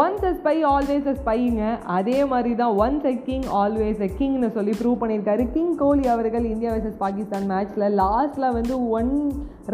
Once a spy always a ஸ்பைங்க அதே மாதிரி தான் once a king always a கிங்னு சொல்லி ப்ரூவ் பண்ணியிருக்காரு. கிங் கோலி அவர்கள் இந்தியா வர்சஸ் பாகிஸ்தான் மேட்ச்சில் லாஸ்ட்டில் வந்து ஒன்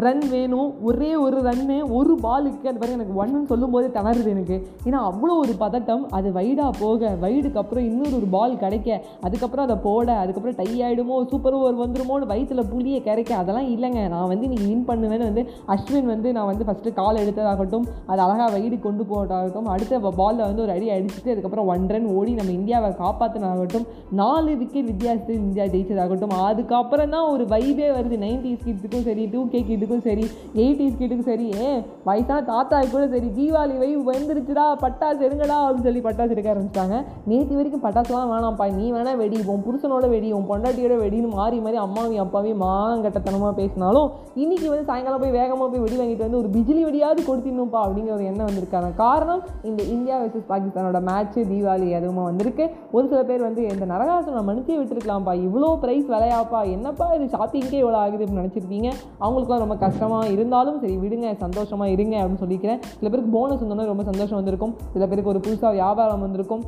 ரன் வேணும். ஒரே ஒரு ரன்னு ஒரு பாலுக்கு அது பாருங்க எனக்கு ஒன்னு சொல்லும்போது திணறுது எனக்கு. ஏன்னா அவ்வளோ ஒரு பதட்டம். அது வைடாக போக வைடுக்கு அப்புறம் இன்னொரு ஒரு பால் கிடைக்க அதுக்கப்புறம் அதை போட அதுக்கப்புறம் டை ஆகிடுமோ சூப்பர் ஓவர் வந்துருமோன்னு வயிற்றுல புளியை கிடைக்க அதெல்லாம் இல்லைங்க. நான் வந்து நீங்கள் வின் பண்ணுவேன்னு வந்து அஸ்வின் வந்து நான் வந்து ஃபஸ்ட்டு கால் எடுத்ததாகட்டும் அது அழகாக வைடு கொண்டு போவதாகட்டும் அடுத்த பாலில் வந்து ஒரு அடி அடிச்சுட்டு அதுக்கப்புறம் ஒன் ரன் ஓடி நம்ம இந்தியாவை காப்பாற்றினாகட்டும் நாலு விக்கெட் வித்தியாசத்தில் இந்தியா ஜெயிச்சதாகட்டும் அதுக்கப்புறம் தான் ஒரு வைபே வருது. நைன்டிஸ் கிட்ஸுக்கும் சரி டூ கே கிட்டுக்கும் சரி எயிட்டிஸ் கிட்டுக்கும் சரி ஏன் வயசான தாத்தா கூட சரி தீபாவளி வை வந்துருச்சுடா பட்டாசு எடுங்கடா அப்படின்னு சொல்லி பட்டாசு எடுக்க ஆரம்பிச்சிட்டாங்க. நேற்று வரைக்கும் பட்டாசுலாம் வேணாம்ப்பா நீ வேணால் வெடி உன் புருஷனோட வெடி உன் பொண்டாட்டியோட வெடின்னு மாறி மாறி அம்மாவையும் அப்பாவையும் மானங்கட்டத்தனமாக பேசினாலும் இன்றைக்கி வந்து சாயங்காலம் போய் வேகமாக போய் வெடி வாங்கிட்டு வந்து ஒரு பிஜிலி வெடியாவது கொடுத்திடணும்ப்பா அப்படிங்கிற ஒரு எண்ணம் வந்திருக்காங்க. காரணம் இந்த இந்தியா வர்சஸ் பாகிஸ்தானோட மேட்ச்சு தீபாவளி அதுவும் வந்திருக்கு. ஒரு சில பேர் வந்து இந்த நரகாசனை மனுச்சே விட்டுருக்கலாம்ப்பா. இவ்வளோ ப்ரைஸ் விலையாப்பா. என்னப்பா இது? ஷாப்பிங்கே இவ்வளோ ஆகுது அப்படின்னு நினச்சிருப்பீங்க. அவங்களுக்குலாம் ரொம்ப கஷ்டமாக இருந்தாலும் சரி விடுங்க சந்தோஷமாக இருங்க அப்படின்னு சொல்லிக்கிறேன். சில பேருக்கு போனஸ் வந்தோன்னே ரொம்ப சந்தோஷம் வந்திருக்கும். சில பேருக்கு ஒரு புதுசாக வியாபாரம் வந்திருக்கும்.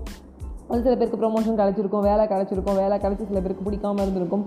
அது சில பேருக்கு ப்ரொமோஷன் கிடச்சிருக்கும் வேலை கிடச்சிருக்கும் வேலை கிடச்சி சில பேருக்கு பிடிக்காம இருந்திருக்கும்.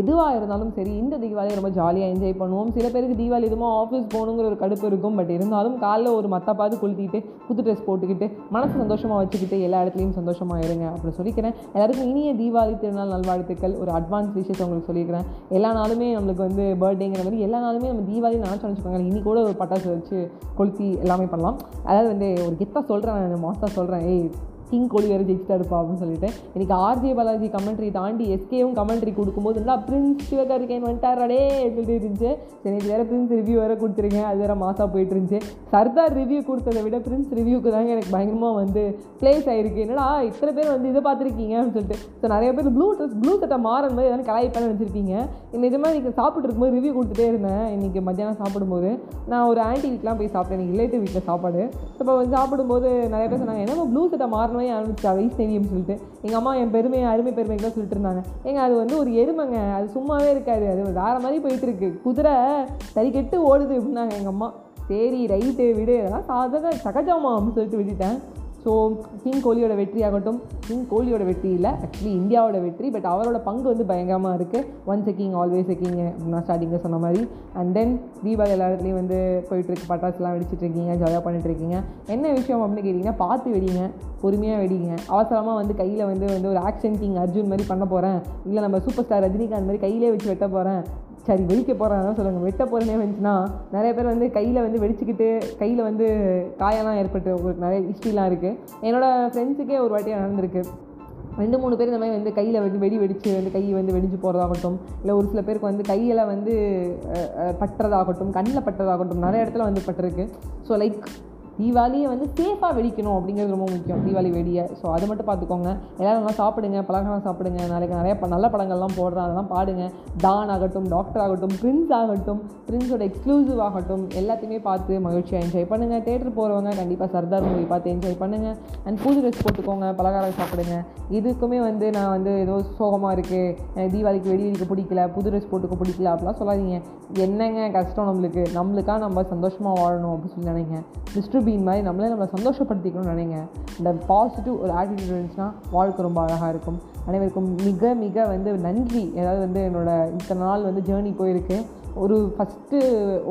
எதுவாக இருந்தாலும் சரி இந்த தீபாவளியை ரொம்ப ஜாலியாக என்ஜாய் பண்ணுவோம். சில பேருக்கு தீபாவளி எதுவும் ஆஃபீஸ் போகணுங்கிற ஒரு கடுப்பு இருக்கும். பட் இருந்தாலும் காலைல ஒரு மத்தப்பாது கொளுத்திக்கிட்டு புது ட்ரெஸ் போட்டுக்கிட்டு மனசு சந்தோஷமாக வச்சுக்கிட்டு எல்லா இடத்துலையும் சந்தோஷமாக இருங்க அப்படி சொல்லிக்கிறேன். எல்லாருக்கும் இனிய தீபாவளி திருநாள் நல்வாழ்த்துக்கள். ஒரு அட்வான்ஸ் விஷயத்தை உங்களுக்கு சொல்லியிருக்கிறேன் எல்லா நாளுமே நம்மளுக்கு வந்து பர்த்டேங்கிற மாதிரி எல்லா நாளுமே நம்ம தீபாவளி நினச்சி வச்சுக்கோங்க இனி கூட ஒரு பட்டாசு வச்சு கொளுத்தி எல்லாமே பண்ணலாம். அதாவது வந்து ஒரு கெத்தாக சொல்கிறேன் நான் மாஸ்டாக சொல்கிறேன் ஏய் கிங் கோலி வேறு ஜெயிச்சிட்டா இருப்பா அப்படின்னு சொல்லிட்டு. எனக்கு ஆர்ஜே பாலாஜி கமெண்ட்ரி தாண்டி எஸ்கேவும் கமெண்ட்ரி கொடுக்கும்போது நல்லா பிரின்ஸ் சிவகார்கேன் வந்துட்டாரடே சொல்லிட்டு இருந்துச்சு. சரி இது வேறு பிரின்ஸ் ரிவ்யூ வேறு கொடுத்துருங்க. அது வேறு மாசாக போயிட்டு இருந்துச்சு. சர்தார் ரிவ்யூ கொடுத்ததை விட பிரின்ஸ் ரிவ்யூக்கு தாங்க எனக்கு பயங்கரமாக வந்து ப்ளேஸ் ஆகிருக்கு என்னடா இத்தனை பேர் வந்து இதை பார்த்துருக்கீங்க? அப்படின்னு சொல்லிட்டு. ஸோ நிறைய பேர் ப்ளூ ட்ரெஸ் ப்ளூ சட்டை மாறும் போது எதாவது கலாய்ப்பான்னு நினச்சிருப்பீங்க. நிஜமாக இன்றைக்கி சாப்பிட்டு இருக்கும்போது ரிவ்யூ கொடுத்துட்டே இருந்தேன். இன்றைக்கி மத்தியானம் சாப்பிடும்போது. நான் ஒரு ஆன்ட்டி வீட்லாம் போய் சாப்பிட்டேன். எனக்கு ரிலேட்டிவ் வீட்டில் சாப்பாடு. ஸோ இப்போ வந்து சாப்பிடும்போது நிறைய பேர் சொன்னாங்க என்னமோ ப்ளூ சட்டை அம்மாவே ஆரம்பிச்சா வைஷ்ணவியம் சொல்லிட்டு. எங்கள் அம்மா என் பெருமை அருமை பெருமைக்கெல்லாம் சொல்லிட்டு இருந்தாங்க. ஏங்க அது வந்து ஒரு எருமைங்க. அது சும்மாவே இருக்காது. அது வேறு மாதிரி போயிட்டு இருக்கு. குதிரை சரி கெட்டு ஓடுது அப்படின்னாங்க எங்கள் அம்மா. சரி ரைட்டு விடு. அதெல்லாம் சாதாரண சகஜமா அப்படின்னு சொல்லிட்டு விட்டுட்டேன். ஸோ கிங் கோலியோட வெற்றி ஆகட்டும் கிங் கோலியோட வெற்றி இல்லை ஆக்சுவலி இந்தியாவோட வெற்றி பட் அவரோட பங்கு வந்து பயங்கரமாக இருக்குது once a king always a king நான் ஸ்டார்டிங்கில் சொன்ன மாதிரி. அண்ட் தென் தீபாவளி எல்லா இடத்துலையும் வந்து போயிட்டுருக்கு பட்டாசுலாம் வெடிச்சிட்டு இருக்கீங்க ஜாலியாக பண்ணிட்டுருக்கீங்க என்ன விஷயம் அப்படின்னு கேட்டிங்கன்னா பார்த்து வெடிங்க பொறுமையாக வெடிங்க. அவசரமாக வந்து கையில் வந்து வந்து ஒரு ஆக்ஷன் கிங் அர்ஜுன் மாதிரி பண்ண போகிறேன் இல்லை நம்ம சூப்பர் ஸ்டார் ரஜினிகாந்த் மாதிரி கையிலே வச்சு வெட்ட போகிறேன் சரி வெடிக்க போகிறேன் சொல்லுங்கள் வெட்ட போகிறேனே வந்துச்சுன்னா நிறைய பேர் வந்து கையில் வந்து வெடிச்சுக்கிட்டு கையில் வந்து காயெல்லாம் ஏற்பட்டு உங்களுக்கு நிறைய ஹிஸ்ட்ரிலாம் இருக்குது என்னோடய ஃப்ரெண்ட்ஸுக்கே ஒரு வாட்டியாக நடந்திருக்கு. ரெண்டு மூணு பேர் இந்த மாதிரி வந்து கையில் வந்து வெடி வெடித்து வந்து கை வந்து வெடிஞ்சு போகிறதாகட்டும் இல்லை ஒரு சில பேருக்கு வந்து கையில் வந்து பட்டுறதாகட்டும் கண்ணில் பட்டுறதாகட்டும் நிறைய இடத்துல வந்து பட்டிருக்கு. ஸோ லைக் தீபாவளியை வந்து சேஃபாக வெடிக்கணும் அப்படிங்கிறது ரொம்ப முக்கியம். தீபாவளி வெடியை. ஸோ அதை மட்டும் பார்த்துக்கோங்க. எல்லோரும் நல்லா சாப்பிடுங்க பலகாரம் சாப்பிடுங்க. நாளைக்கு நிறைய நல்ல படங்கள்லாம் போடுறேன். அதெல்லாம் பாடுங்க. டான் ஆகட்டும் டாக்டர் ஆகட்டும் பிரின்ஸ் ஆகட்டும் பிரின்ஸோட எக்ஸ்க்ளூசிவ் ஆகட்டும் எல்லாத்தையுமே பார்த்து மகிழ்ச்சியாக என்ஜாய் பண்ணுங்கள் தேட்டர் போகிறவங்க கண்டிப்பாக சர்தார் மூவி பார்த்து என்ஜாய் பண்ணுங்கள் அண்ட் புது ட்ரெஸ் போட்டுக்கோங்க பலகாரம் சாப்பிடுங்க. இதுக்குமே வந்து நான் வந்து ஏதோ சோகமாக இருக்குது தீபாவளிக்கு வெடி வெடிக்க பிடிக்கல புது ட்ரெஸ் போட்டுக்க பிடிக்கல அப்படிலாம் சொல்லாதீங்க. என்னங்க கஷ்டம் நம்மளுக்கு? நம்மளுக்காக நம்ம சந்தோஷமாக வாழணும் அப்படின்னு சொல்லி நினைங்க. மிஸ்டர் பீன் மாதிரி நம்மளே நம்மளை சந்தோஷப்படுத்திக்கணும்னு நினைங்க. இந்த பாசிட்டிவ் ஒரு ஆட்டிடியூட் இருந்துச்சுன்னா வாழ்க்கை ரொம்ப அழகாக இருக்கும். அனைவருக்கும் மிக மிக வந்து நன்றி. ஏதாவது வந்து என்னோடய இத்தனை நாள் வந்து ஜேர்னி போயிருக்கு. ஒரு ஃபஸ்ட்டு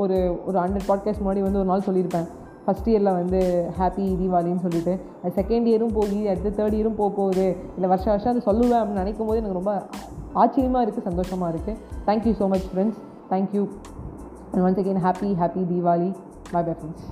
ஒரு ஒரு ஹண்ட்ரட் பாட்காஸ்ட் முன்னாடி வந்து ஒரு நாள் சொல்லியிருப்பேன். ஃபஸ்ட் இயரில் வந்து ஹாப்பி தீபாவளின்னு சொல்லிட்டு. அது செகண்ட் இயரும் போகி அடுத்து தேர்ட் இயரும் போக போகுது. இல்லை வருஷம் வருஷம் அது சொல்லுவேன் அப்படின்னு நினைக்கும் போது எனக்கு ரொம்ப ஆச்சரியமாக இருக்குது சந்தோஷமாக இருக்குது thank you so much friends thank you and once again happy happy Deepavali. Bye bye friends